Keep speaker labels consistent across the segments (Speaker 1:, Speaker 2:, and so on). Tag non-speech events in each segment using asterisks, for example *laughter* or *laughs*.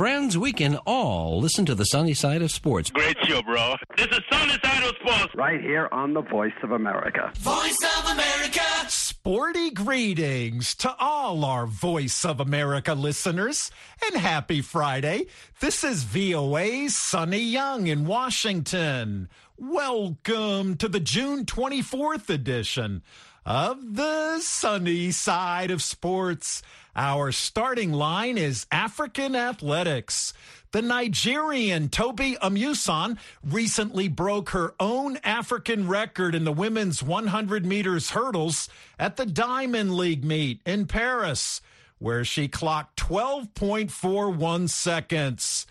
Speaker 1: friends, we can all listen to the sunny side of sports.
Speaker 2: Great show, bro. This is Sunny Side of Sports.
Speaker 3: Right here on the Voice of America.
Speaker 4: Voice of America.
Speaker 5: Sporty greetings to all our Voice of America listeners and happy Friday. This is VOA's Sonny Young in Washington. Welcome to the June 24th edition of the sunny side of sports. Our starting line is African athletics. The Nigerian Tobi Amusan recently broke her own African record in the women's 100 meters hurdles at the Diamond League meet in Paris, where she clocked 12.41 seconds.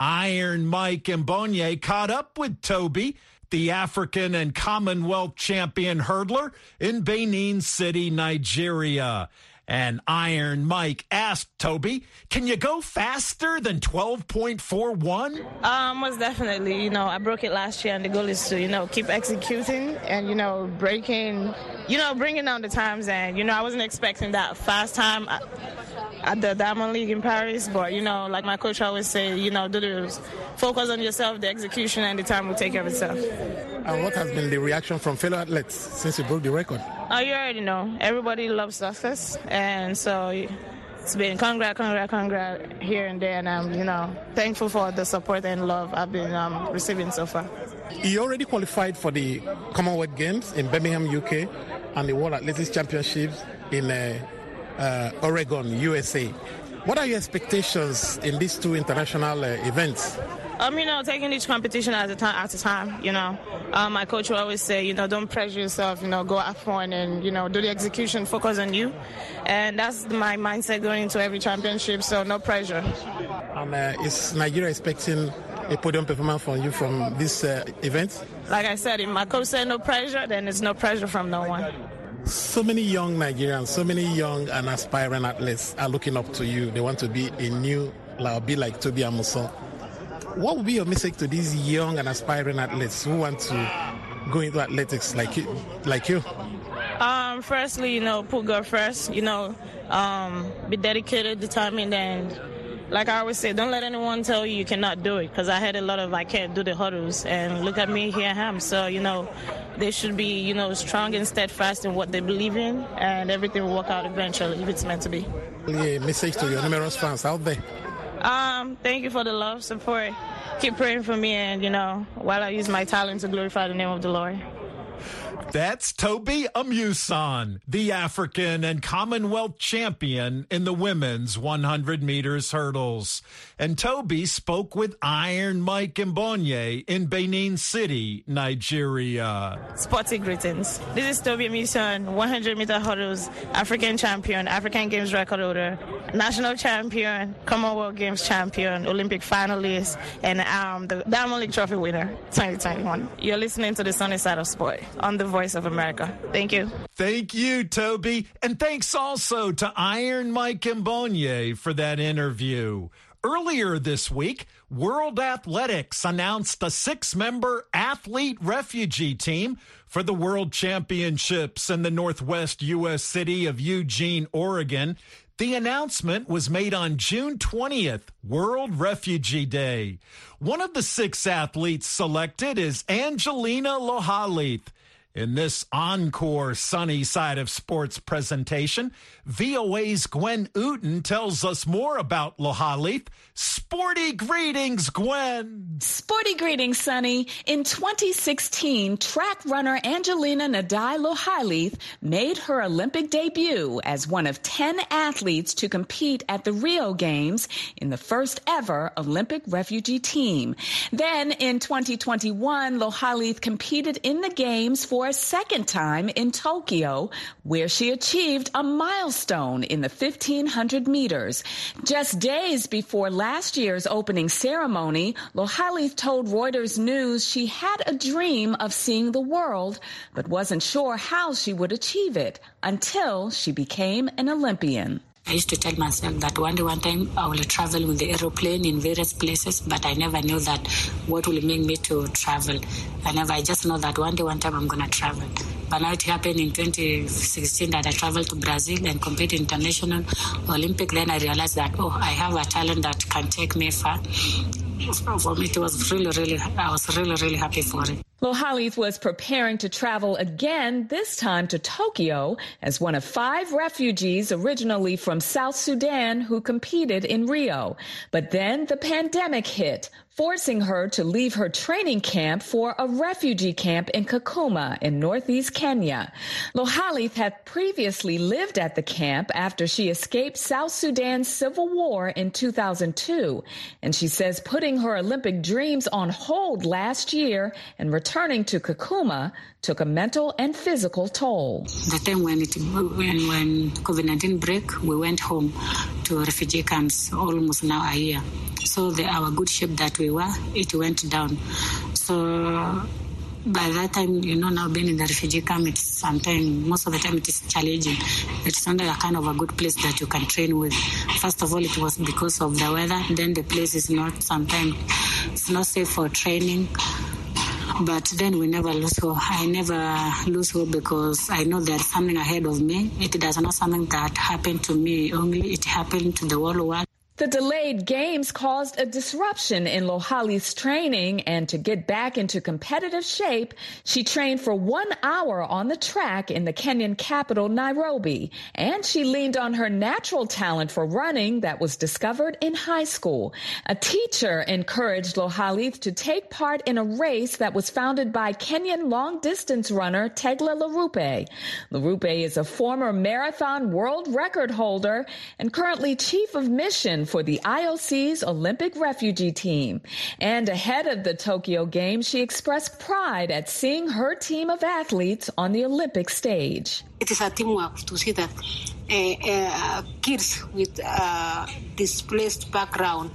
Speaker 5: Iron Mike Mbonye caught up with Tobi, the African and Commonwealth champion hurdler in Benin City, Nigeria. And Iron Mike asked Tobi, can you go faster than 12.41?
Speaker 6: Um, most definitely. You know, I broke it last year, and the goal is to, you know, keep executing and, you know, breaking, you know, bringing down the times. And, you know, I wasn't expecting that fast time at the Diamond League in Paris, but, you know, like my coach always say, you know, do the focus on yourself, the execution, and the time will take care of itself.
Speaker 7: And what has been the reaction from fellow athletes since you broke the record?
Speaker 6: Oh, you already know. Everybody loves success, and so it's been congrats, congrats, congrats here and there, and I'm, you know, thankful for the support and love I've been um, receiving so far.
Speaker 7: You already qualified for the Commonwealth Games in Birmingham, UK, and the World Athletics Championships in uh, uh, Oregon, USA. What are your expectations in these two international uh, events?
Speaker 6: Um, you know, taking each competition at a time. At a time, you know, um, my coach will always say, you know, don't pressure yourself. You know, go have fun and you know, do the execution, focus on you, and that's my mindset going into every championship. So no pressure.
Speaker 7: And uh, is Nigeria expecting a podium performance from you from this uh, event?
Speaker 6: Like I said, if my coach said no pressure, then it's no pressure from no one.
Speaker 7: So many young Nigerians, so many young and aspiring athletes are looking up to you. They want to be a new, like, be like Tobi Amusan what would be your message to these young and aspiring athletes who want to go into athletics like you? Like you?
Speaker 6: Um, firstly, you know, put God first. You know, um, be dedicated, determined, and like I always say, don't let anyone tell you you cannot do it. Because I had a lot of I can't do the hurdles, and look at me, here I am. So you know, they should be you know strong and steadfast in what they believe in, and everything will work out eventually if it's meant to be.
Speaker 7: A message to your numerous fans out there.
Speaker 6: Um, thank you for the love, support. Keep praying for me, and you know, while I use my talent to glorify the name of the Lord.
Speaker 5: That's Tobi Amusan, the African and Commonwealth champion in the women's 100 meters hurdles. And Tobi spoke with Iron Mike Mbonye in Benin City, Nigeria.
Speaker 6: Sporty greetings. This is Tobi Amusan, 100 meter hurdles African champion, African Games record holder, national champion, Commonwealth Games champion, Olympic finalist, and um, the Diamond League Trophy winner 2021. You're listening to the sunny side of sport on the Voice of America. Thank you.
Speaker 5: Thank you, Tobi. And thanks also to Iron Mike Mbonye for that interview. Earlier this week, World Athletics announced a six member athlete refugee team for the World Championships in the Northwest U.S. city of Eugene, Oregon. The announcement was made on June 20th, World Refugee Day. One of the six athletes selected is Angelina Lohalith. In this encore sunny side of sports presentation, VOA's Gwen Outen tells us more about Lohalith. Sporty greetings, Gwen.
Speaker 8: Sporty greetings, Sonny. In 2016, track runner Angelina Nadai Lohalith made her Olympic debut as one of 10 athletes to compete at the Rio Games in the first ever Olympic refugee team. Then in 2021, Lohalith competed in the Games for a second time in Tokyo, where she achieved a milestone in the 1500 meters. Just days before last year's opening ceremony, Lohalith told Reuters News she had a dream of seeing the world, but wasn't sure how she would achieve it until she became an Olympian.
Speaker 4: I used to tell myself that one day, one time, I will travel with the aeroplane in various places, but I never knew that what will make me to travel. I never, I just know that one day, one time, I'm going to travel. But now it happened in 2016 that I traveled to Brazil and competed in international Olympic. Then I realized that, oh, I have a talent that can take me far. For me, it was really, really, I was really, really happy for it.
Speaker 8: Lohalith was preparing to travel again, this time to Tokyo, as one of five refugees originally from South Sudan who competed in Rio. But then the pandemic hit, forcing her to leave her training camp for a refugee camp in Kakuma in northeast Kenya. Lohalith had previously lived at the camp after she escaped South Sudan's civil war in 2002. And she says putting her Olympic dreams on hold last year and returning to Kakuma took a mental and physical toll.
Speaker 4: The time when it when when COVID-19 break, we went home to refugee camps almost now a year. So the, our good shape that we were, it went down. So by that time, you know, now being in the refugee camp, it's sometimes, most of the time, it is challenging. It's not a kind of a good place that you can train with. First of all, it was because of the weather. Then the place is not, sometimes, it's not safe for training. But then we never lose hope. I never lose hope because I know there's something ahead of me. It does not something that happened to me only. It happened to the whole world.
Speaker 8: The delayed games caused a disruption in Lohalith's training, and to get back into competitive shape, she trained for one hour on the track in the Kenyan capital, Nairobi. And she leaned on her natural talent for running that was discovered in high school. A teacher encouraged Lohalith to take part in a race that was founded by Kenyan long distance runner Tegla Loroupe. Loroupe is a former marathon world record holder and currently chief of mission for the IOC's Olympic refugee team. And ahead of the Tokyo Games, she expressed pride at seeing her team of athletes on the Olympic stage.
Speaker 4: It is a teamwork to see that uh, uh, kids with uh, displaced background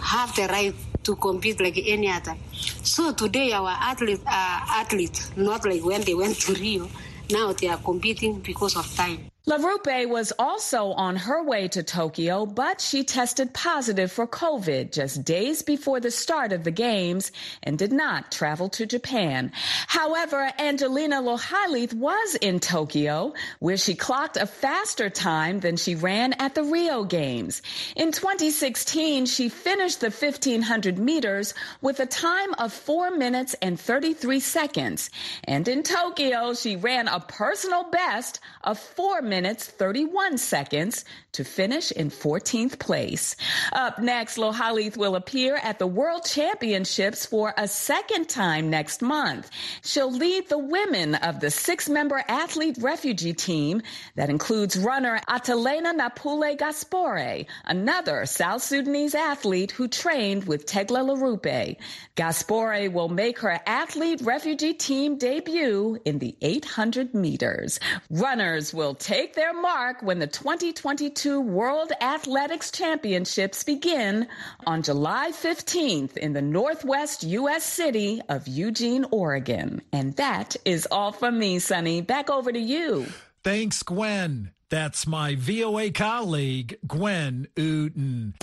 Speaker 4: have the right to compete like any other. So today our athletes are athletes, not like when they went to Rio. Now they are competing because of time.
Speaker 8: Loroupe was also on her way to Tokyo, but she tested positive for COVID just days before the start of the games and did not travel to Japan. However, Angelina Lohalith was in Tokyo, where she clocked a faster time than she ran at the Rio Games. In 2016, she finished the 1500 meters with a time of 4 minutes and 33 seconds. And in Tokyo, she ran a personal best of 4 minutes minutes 31 seconds to finish in 14th place. Up next, Lohalith will appear at the World Championships for a second time next month. She'll lead the women of the six-member athlete refugee team that includes runner Atalena Napule Gaspore, another South Sudanese athlete who trained with Tegla Loroupe. Gaspore will make her athlete refugee team debut in the 800 meters. Runners will take their mark when the 2022 World Athletics Championships begin on July 15th in the Northwest U.S. city of Eugene, Oregon. And that is all from me, Sonny. Back over to you.
Speaker 5: Thanks, Gwen. That's my VOA colleague, Gwen Outen.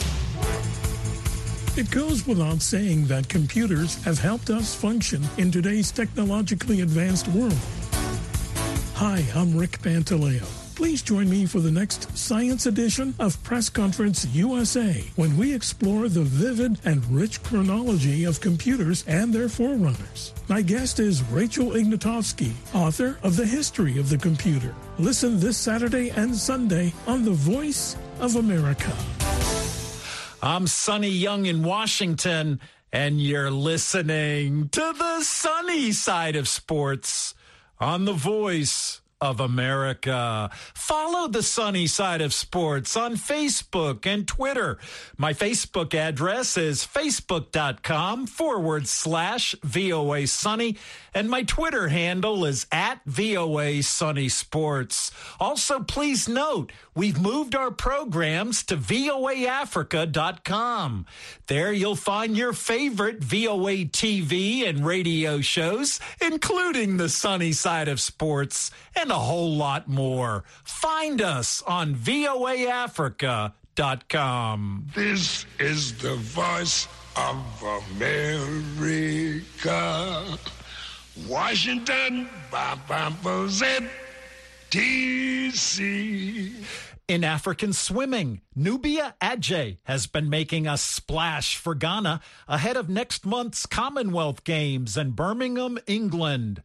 Speaker 9: It goes without saying that computers have helped us function in today's technologically advanced world. Hi, I'm Rick Pantaleo. Please join me for the next science edition of Press Conference USA when we explore the vivid and rich chronology of computers and their forerunners. My guest is Rachel Ignotofsky, author of The History of the Computer. Listen this Saturday and Sunday on The Voice of America.
Speaker 5: I'm Sonny Young in Washington, and you're listening to the sunny side of sports on The Voice of America. Follow the sunny side of sports on Facebook and Twitter. My Facebook address is facebook.com forward slash VOA Sunny, and my Twitter handle is at VOA Sunny Sports. Also, please note, we've moved our programs to voaafrica.com. There you'll find your favorite VOA TV and radio shows, including the sunny side of sports and and a whole lot more. Find us on voaafrica.com.
Speaker 10: This is the voice of America. Washington, D.C.
Speaker 5: In African swimming, Nubia Adjei has been making a splash for Ghana ahead of next month's Commonwealth Games in Birmingham, England.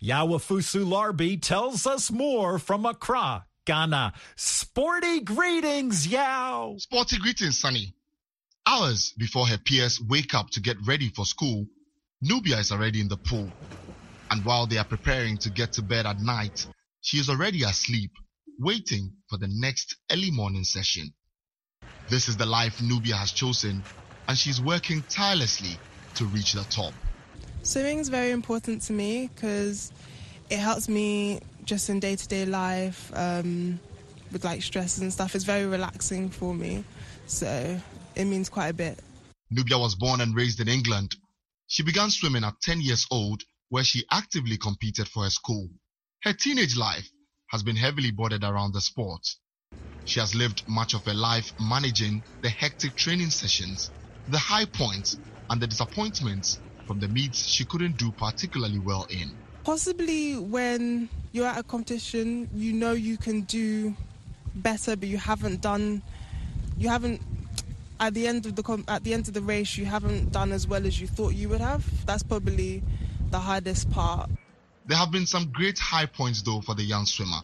Speaker 5: Yawafusu Larbi tells us more from Accra, Ghana. Sporty greetings, Yao.
Speaker 11: Sporty greetings, Sonny. Hours before her peers wake up to get ready for school, Nubia is already in the pool. And while they are preparing to get to bed at night, she is already asleep, waiting for the next early morning session. This is the life Nubia has chosen, and she's working tirelessly to reach the top.
Speaker 12: Swimming is very important to me because it helps me just in day to day life um, with like stress and stuff. It's very relaxing for me, so it means quite a bit.
Speaker 11: Nubia was born and raised in England. She began swimming at 10 years old, where she actively competed for her school. Her teenage life has been heavily bordered around the sport. She has lived much of her life managing the hectic training sessions, the high points, and the disappointments from the meets she couldn't do particularly well in.
Speaker 12: Possibly when you're at a competition, you know you can do better, but you haven't done, you haven't at the end of the at the end of the race, you haven't done as well as you thought you would have. That's probably the hardest part.
Speaker 11: There have been some great high points though for the young swimmer.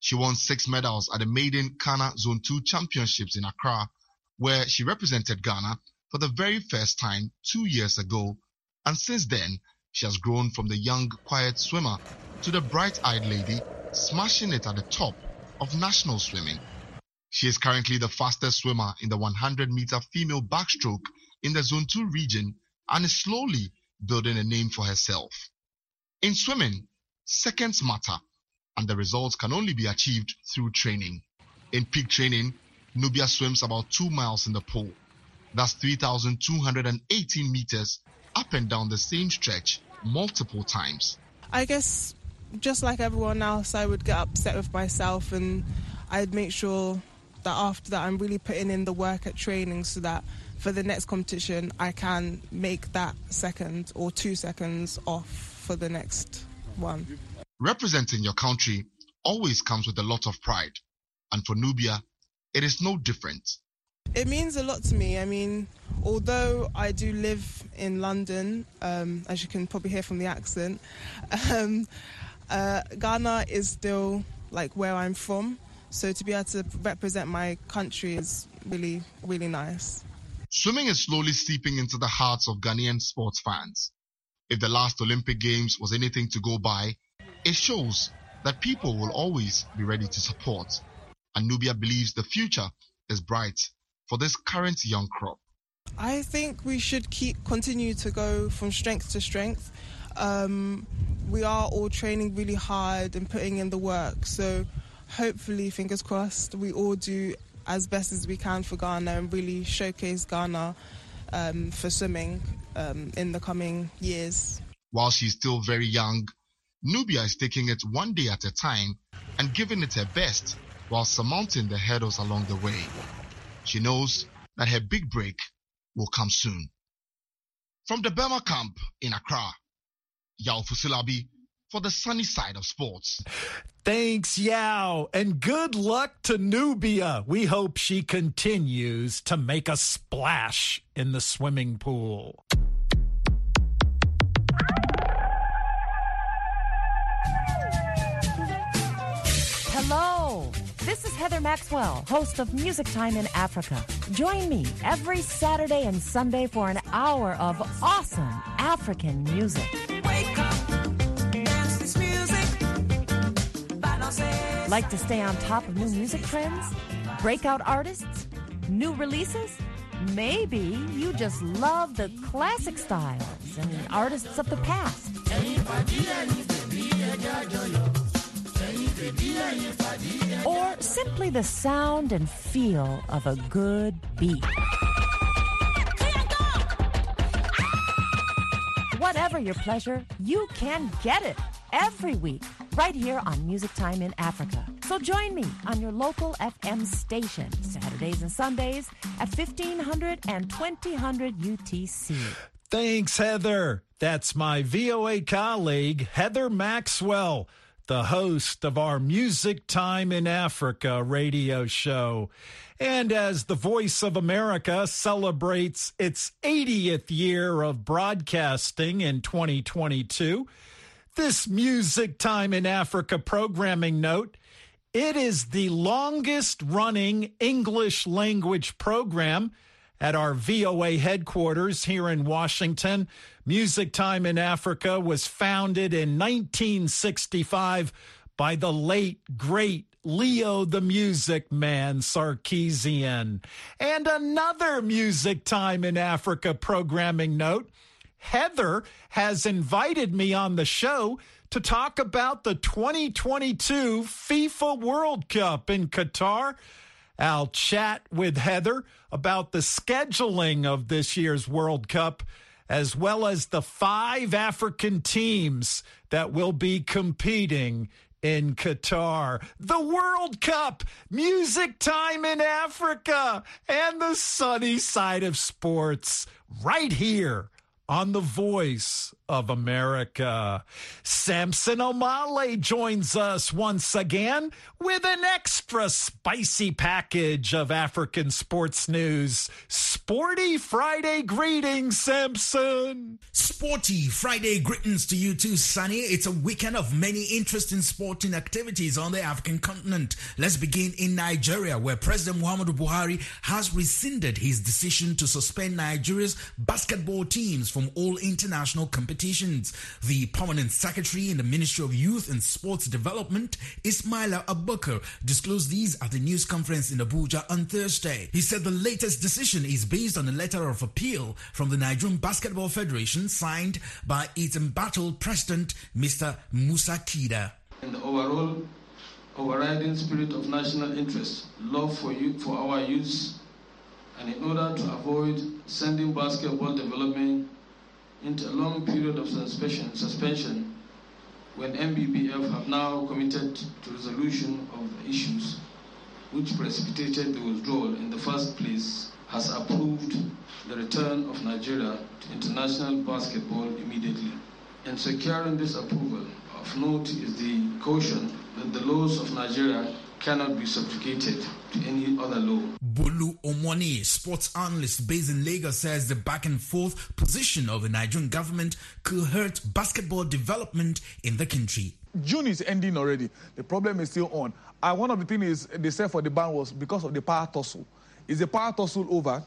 Speaker 11: She won six medals at the maiden CANA Zone 2 Championships in Accra, where she represented Ghana for the very first time two years ago. And since then, she has grown from the young, quiet swimmer to the bright-eyed lady, smashing it at the top of national swimming. She is currently the fastest swimmer in the 100 meter female backstroke in the Zone 2 region and is slowly building a name for herself. In swimming, seconds matter, and the results can only be achieved through training. In peak training, Nubia swims about 2 miles in the pool. That's 3,218 meters up and down the same stretch multiple times.
Speaker 12: I guess just like everyone else, I would get upset with myself and I'd make sure that after that I'm really putting in the work at training so that for the next competition I can make that second or two seconds off for the next one.
Speaker 11: Representing your country always comes with a lot of pride, and for Nubia, it is no different.
Speaker 12: It means a lot to me. I mean, although I do live in London, um, as you can probably hear from the accent, um, uh, Ghana is still like where I'm from. So to be able to represent my country is really, really nice.
Speaker 11: Swimming is slowly seeping into the hearts of Ghanaian sports fans. If the last Olympic Games was anything to go by, it shows that people will always be ready to support. And Nubia believes the future is bright for this current young crop.
Speaker 12: I think we should keep continue to go from strength to strength. Um, we are all training really hard and putting in the work. So hopefully, fingers crossed, we all do as best as we can for Ghana and really showcase Ghana um, for swimming um, in the coming years.
Speaker 11: While she's still very young, Nubia is taking it one day at a time and giving it her best while surmounting the hurdles along the way. She knows that her big break will come soon. From the Burma camp in Accra, Yao Fusilabi for the sunny side of sports.
Speaker 5: Thanks, Yao, and good luck to Nubia. We hope she continues to make a splash in the swimming pool.
Speaker 13: Hello. This is Heather Maxwell, host of Music Time in Africa. Join me every Saturday and Sunday for an hour of awesome African music. Like to stay on top of new music trends? Breakout artists? New releases? Maybe you just love the classic styles and artists of the past. Or simply the sound and feel of a good beat. Whatever your pleasure, you can get it every week right here on Music Time in Africa. So join me on your local FM station, Saturdays and Sundays at 1500 and 2000 UTC.
Speaker 5: Thanks, Heather. That's my VOA colleague, Heather Maxwell, the host of our Music Time in Africa radio show. And as the Voice of America celebrates its 80th year of broadcasting in 2022, this Music Time in Africa programming note it is the longest running English language program at our VOA headquarters here in Washington. Music Time in Africa was founded in 1965 by the late, great Leo the Music Man Sarkisian. And another Music Time in Africa programming note Heather has invited me on the show to talk about the 2022 FIFA World Cup in Qatar. I'll chat with Heather about the scheduling of this year's World Cup, as well as the five African teams that will be competing in Qatar. The World Cup, music time in Africa, and the sunny side of sports right here on the voice of America. Samson Omale joins us once again with an extra spicy package of African sports news. Sporty Friday greetings, Samson.
Speaker 14: Sporty Friday greetings to you too, Sonny. It's a weekend of many interesting sporting activities on the African continent. Let's begin in Nigeria, where President Muhammadu Buhari has rescinded his decision to suspend Nigeria's basketball teams from all international competitions competitions. The permanent secretary in the Ministry of Youth and Sports Development, Ismaila Abubakar, disclosed these at a news conference in Abuja on Thursday. He said the latest decision is based on a letter of appeal from the Nigerian Basketball Federation signed by its embattled president, Mr. Musa Kida.
Speaker 15: In the overall overriding spirit of national interest, love for you for our youth, and in order to avoid sending basketball development into a long period of suspension, suspension when NBBF have now committed to resolution of the issues which precipitated the withdrawal in the first place has approved the return of Nigeria to international basketball immediately. In securing this approval, of note is the caution that the laws of Nigeria cannot be subjugated to any other law.
Speaker 14: Bulu Omoni, sports analyst based in Lagos, says the back and forth position of the Nigerian government could hurt basketball development in the country.
Speaker 16: June is ending already. The problem is still on. And one of the things is they said for the ban was because of the power tussle. Is the power tussle over?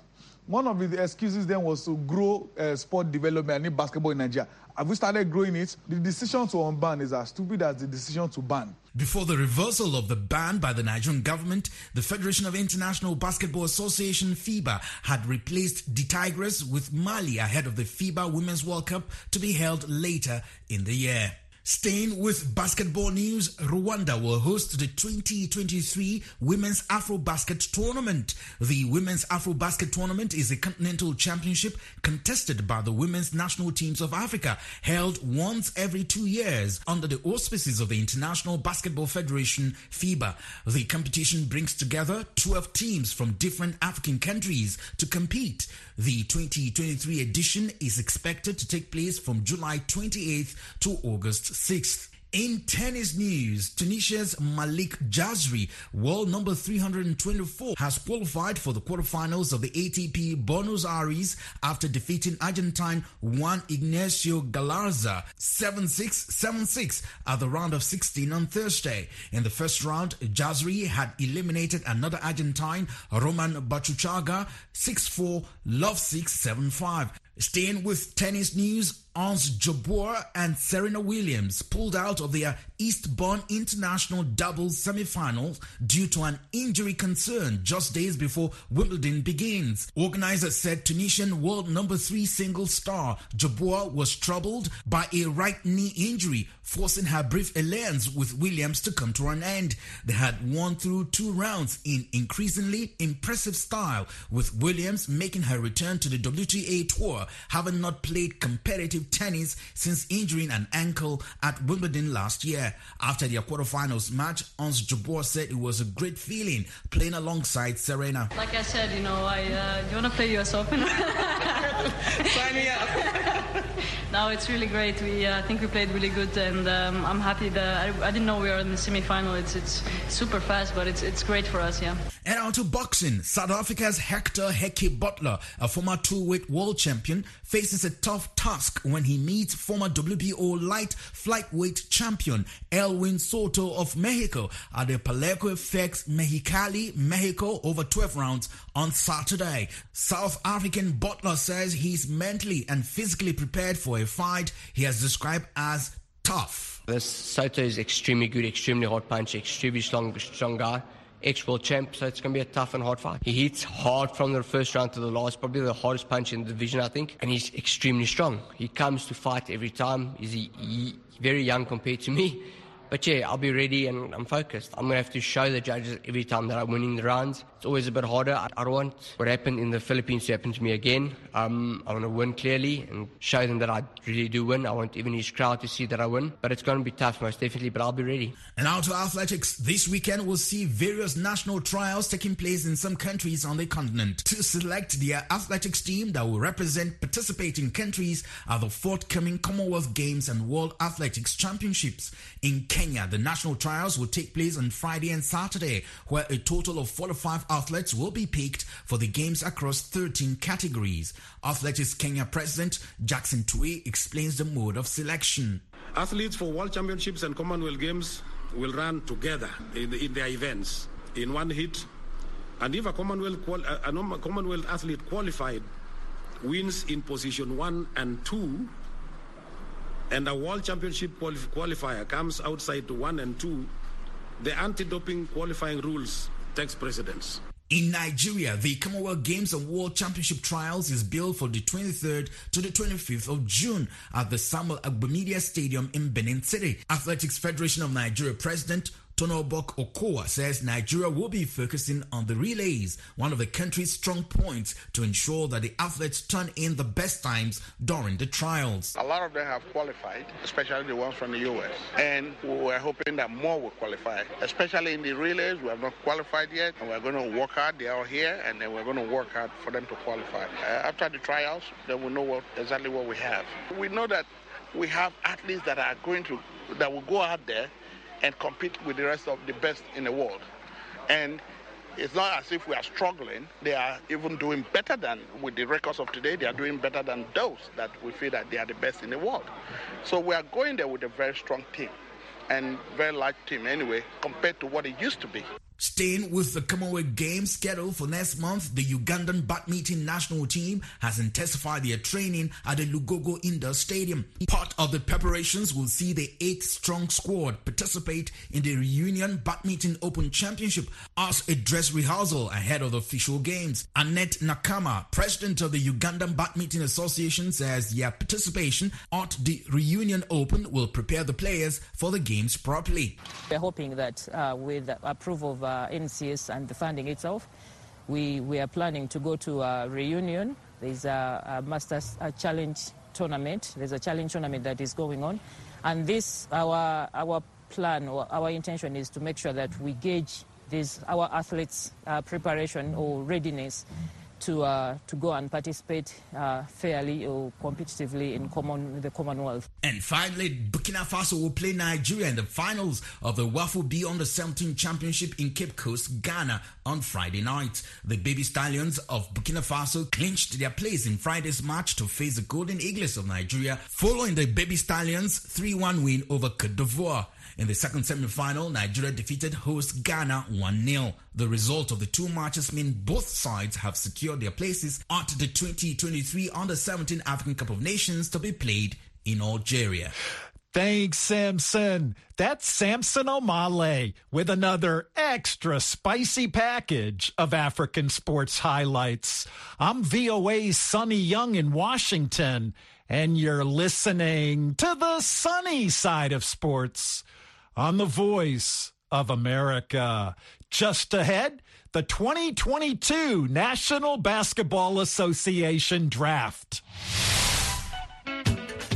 Speaker 16: One of the excuses then was to grow uh, sport development and basketball in Nigeria. Have we started growing it? The decision to unban is as stupid as the decision to ban.
Speaker 14: Before the reversal of the ban by the Nigerian government, the Federation of International Basketball Association FIBA had replaced the Tigers with Mali ahead of the FIBA Women's World Cup to be held later in the year. Staying with basketball news, Rwanda will host the 2023 Women's Afro Basket Tournament. The Women's Afro Basket Tournament is a continental championship contested by the women's national teams of Africa, held once every two years under the auspices of the International Basketball Federation, FIBA. The competition brings together 12 teams from different African countries to compete. The 2023 edition is expected to take place from July 28th to August 6th. In tennis news, Tunisia's Malek Jaziri, world number 324, has qualified for the quarterfinals of the ATP Buenos Aires after defeating Argentine Juan Ignacio Galarza 7-6, 7-6 at the round of 16 on Thursday. In the first round, Jaziri had eliminated another Argentine, Roman Burruchaga 6-4, love 6, 7-5. Staying with tennis news, Ons Jabeur and Serena Williams pulled out of their Eastbourne International doubles semifinals due to an injury concern just days before Wimbledon begins. Organizers said Tunisian world number three single star Jabeur was troubled by a right knee injury, forcing her brief alliance with Williams to come to an end. They had won through two rounds in increasingly impressive style, with Williams making her return to the WTA tour, having not played competitive tennis since injuring an ankle at Wimbledon last year. After their quarterfinals match, Ons Jabeur said it was a great feeling playing alongside Serena.
Speaker 17: Like I said, you know, I uh, you want to play US Open. *laughs* Sign me up. No, it's really great. We uh, I think we played really good, and um, I'm happy that I, I, didn't know we were in the semi-final. It's it's super fast, but it's it's great for us, yeah.
Speaker 14: And on to boxing. South Africa's Hector Hekkie Budler, a former two-weight world champion, faces a tough task when he meets former WBO light flyweight champion Elwin Soto of Mexico at the Palenque FX Mexicali, Mexico, over 12 rounds on Saturday. South African Budler says he's mentally and physically prepared for a fight he has described as tough.
Speaker 18: This Soto is extremely good, extremely hard punch, extremely strong, strong guy ex-world champ, so it's going to be a tough and hard fight. He hits hard from the first round to the last, probably the hardest punch in the division, I think, and he's extremely strong. He comes to fight every time. He's he, he, very young compared to me. But yeah, I'll be ready and I'm focused. I'm going to have to show the judges every time that I'm winning the rounds. It's always a bit harder. I, don't want what happened in the Philippines to happen to me again. Um, I want to win clearly and show them that I really do win. I want even his crowd to see that I win. But it's going to be tough, most definitely, but I'll be ready.
Speaker 14: And out to athletics. This weekend, we'll see various national trials taking place in some countries on the continent to select the athletics team that will represent participating countries at the forthcoming Commonwealth Games and World Athletics Championships in Kenya. The national trials will take place on Friday and Saturday, where a total of 45 athletes will be picked for the games across 13 categories. Athletics Kenya President Jackson Tuwei explains the mode of selection.
Speaker 19: Athletes for World Championships and Commonwealth Games will run together in, in their events in one hit. And if a Commonwealth, a Commonwealth athlete qualified wins in position one and two, and a World Championship qualifier comes outside to one and two, the anti-doping qualifying rules takes precedence.
Speaker 14: In Nigeria, the Commonwealth Games and World Championship trials is billed for the 23rd to the 25th of June at the Samuel Ogbemudia Stadium in Benin City. Athletics Federation of Nigeria President Tonobok Okowa says Nigeria will be focusing on the relays, one of the country's strong points, to ensure that the athletes turn in the best times during the trials.
Speaker 20: A lot of them have qualified, especially the ones from the U.S. And we're hoping that more will qualify, especially in the relays. We have not qualified yet, and we're going to work hard. They are here, and then we're going to work hard for them to qualify. Uh, after the trials, then we know what, exactly what we have. We know that we have athletes that are going to, that will go out there and compete with the rest of the best in the world. And it's not as if we are struggling. They are even doing better than with the records of today. They are doing better than those that we feel that they are the best in the world. So we are going there with a very strong team and very large team anyway compared to what it used to be.
Speaker 14: Staying with the Commonwealth Games schedule for next month, the Ugandan badminton national team has intensified their training at the Lugogo Indoor Stadium. Part of the preparations will see the eight-strong squad participate in the Reunion Badminton Open Championship as a dress rehearsal ahead of the official games. Annette Nakama, president of the Ugandan Badminton Association, says their participation at the Reunion Open will prepare the players for the games properly.
Speaker 21: We're hoping that uh, with approval of uh, NCS and the funding itself. We, we are planning to go to a reunion. There's a, a Masters a Challenge tournament. There's a challenge tournament that is going on. And this, our, our plan, or our intention is to make sure that we gauge this, our athletes' uh, preparation or readiness to uh, to go and participate uh, fairly or competitively in common the Commonwealth.
Speaker 14: And finally, Burkina Faso will play Nigeria in the finals of the Wafu B Under 17 Championship in Cape Coast, Ghana, on Friday night. The Baby Stallions of Burkina Faso clinched their place in Friday's match to face the Golden Eagles of Nigeria, following the Baby Stallions' 3-1 win over Cote d'Ivoire. In the second semi-final, Nigeria defeated host Ghana 1-0. The result of the two matches mean both sides have secured their places at the 2023 Under-17 African Cup of Nations to be played in Algeria.
Speaker 5: Thanks, Samson. That's Samson Omale with another extra spicy package of African sports highlights. I'm VOA's Sonny Young in Washington, and you're listening to the sunny side of sports on the voice of America. Just ahead, the 2022 National Basketball Association Draft.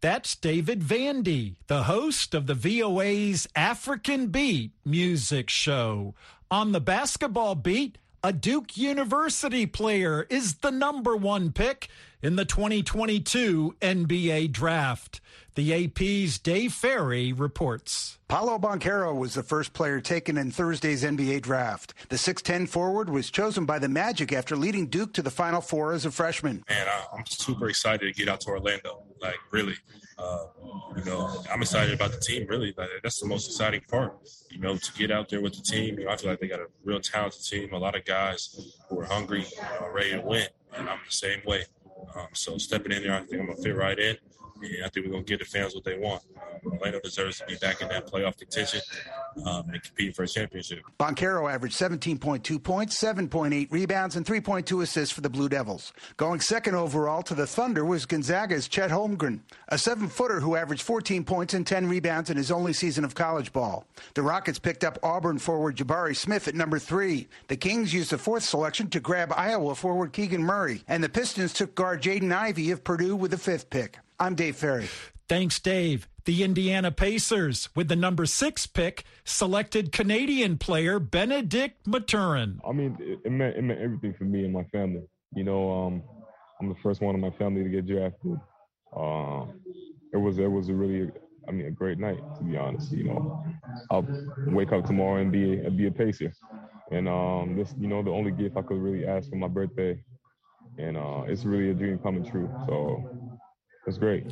Speaker 5: That's David Vandy, the host of the VOA's African Beat music show. On the basketball beat, a Duke University player is the number one pick in the 2022 NBA draft. The AP's Dave Ferry reports.
Speaker 22: Paolo Banchero was the first player taken in Thursday's NBA draft. The 6'10 forward was chosen by the Magic after leading Duke to the Final Four as a freshman.
Speaker 23: Man, I'm super excited to get out to Orlando. Like, really. Uh, you know, I'm excited about the team, really. Like, that's the most exciting part. You know, to get out there with the team. You know, I feel like they got a real talented team, a lot of guys who are hungry, know, ready to win. And I'm the same way. Um, so stepping in there, I think I'm to fit right in. And I think we're going to give the fans what they want. Orlando deserves to be back in that playoff contention um, and compete for a championship.
Speaker 22: Banchero averaged 17.2 points, 7.8 rebounds, and 3.2 assists for the Blue Devils. Going second overall to the Thunder was Gonzaga's Chet Holmgren, a seven-footer who averaged 14 points and 10 rebounds in his only season of college ball. The Rockets picked up Auburn forward Jabari Smith at number three. The Kings used the fourth selection to grab Iowa forward Keegan Murray, and the Pistons took guard Jaden Ivey of Purdue with the fifth pick. I'm Dave Ferry.
Speaker 5: Thanks, Dave. The Indiana Pacers, with the number six pick, selected Canadian player Benedict Mathurin.
Speaker 24: I mean, it, it, meant, it meant everything for me and my family. You know, um, I'm the first one in my family to get drafted. Uh, it was it was a really, I mean, a great night to be honest. You know, I'll wake up tomorrow and be and be a Pacer, and um, this, you know, the only gift I could really ask for my birthday, and uh, it's really a dream coming true. So it's great.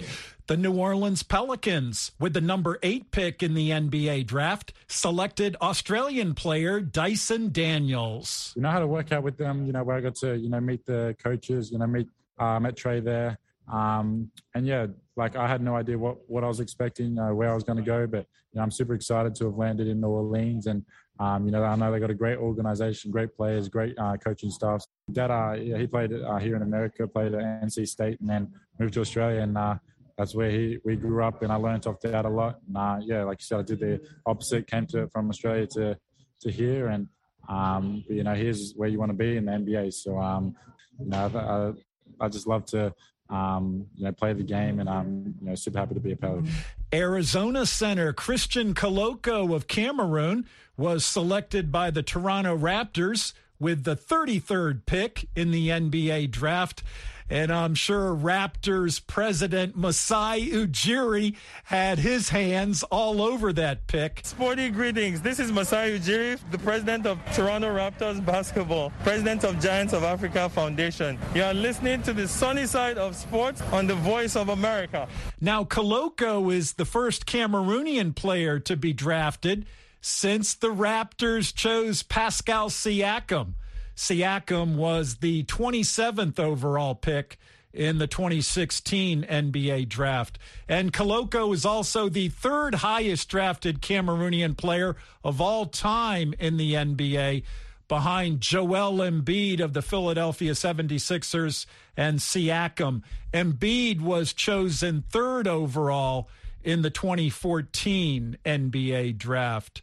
Speaker 5: The New Orleans Pelicans, with the number eight pick in the NBA draft, selected Australian player Dyson Daniels.
Speaker 25: You know how to work out with them. You know where I got to you know meet the coaches. You know meet uh, met Trey there. Um, and yeah, like I had no idea what, what I was expecting, uh, where I was going to go, but you know, I'm super excited to have landed in New Orleans. And, um, you know, I know they got a great organization, great players, great uh, coaching staff. Dad, uh, yeah, he played uh, here in America, played at NC State, and then moved to Australia. And uh, that's where he we grew up, and I learned off Dad a lot. And uh, yeah, like you said, I did the opposite, came to from Australia to to here, and um, you know, here's where you want to be in the NBA. So, um, you know, I, I just love to um, you know, play the game, and I'm you know super happy to be a Pelican.
Speaker 5: Arizona center Christian Koloko of Cameroon was selected by the Toronto Raptors with the 33rd pick in the NBA draft. And I'm sure Raptors president Masai Ujiri had his hands all over that pick.
Speaker 26: Sporty greetings. This is Masai Ujiri, the president of Toronto Raptors basketball, president of Giants of Africa Foundation. You are listening to the sunny side of sports on the voice of America.
Speaker 5: Now, Koloko is the first Cameroonian player to be drafted since the Raptors chose Pascal Siakam. Siakam was the 27th overall pick in the 2016 NBA draft. And Koloko is also the third highest drafted Cameroonian player of all time in the NBA, behind Joel Embiid of the Philadelphia 76ers and Siakam. Embiid was chosen third overall in the 2014 NBA draft.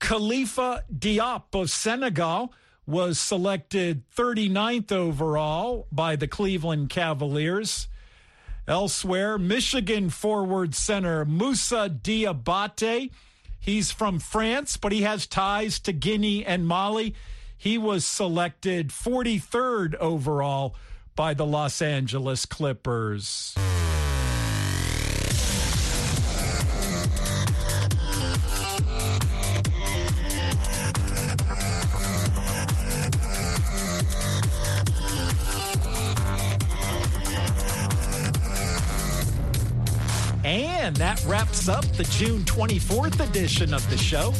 Speaker 5: Khalifa Diop of Senegal was selected 39th overall by the Cleveland Cavaliers. Elsewhere, Michigan forward center Moussa Diabate. He's from France, but he has ties to Guinea and Mali. He was selected 43rd overall by the Los Angeles Clippers. That wraps up the June 24th edition of the show.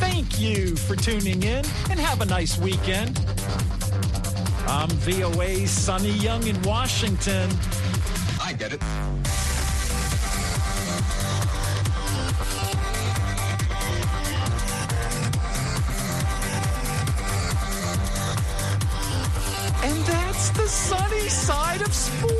Speaker 5: Thank you for tuning in and have a nice weekend. I'm VOA's Sonny Young in Washington.
Speaker 27: I get it.
Speaker 5: And that's the sunny side of sports.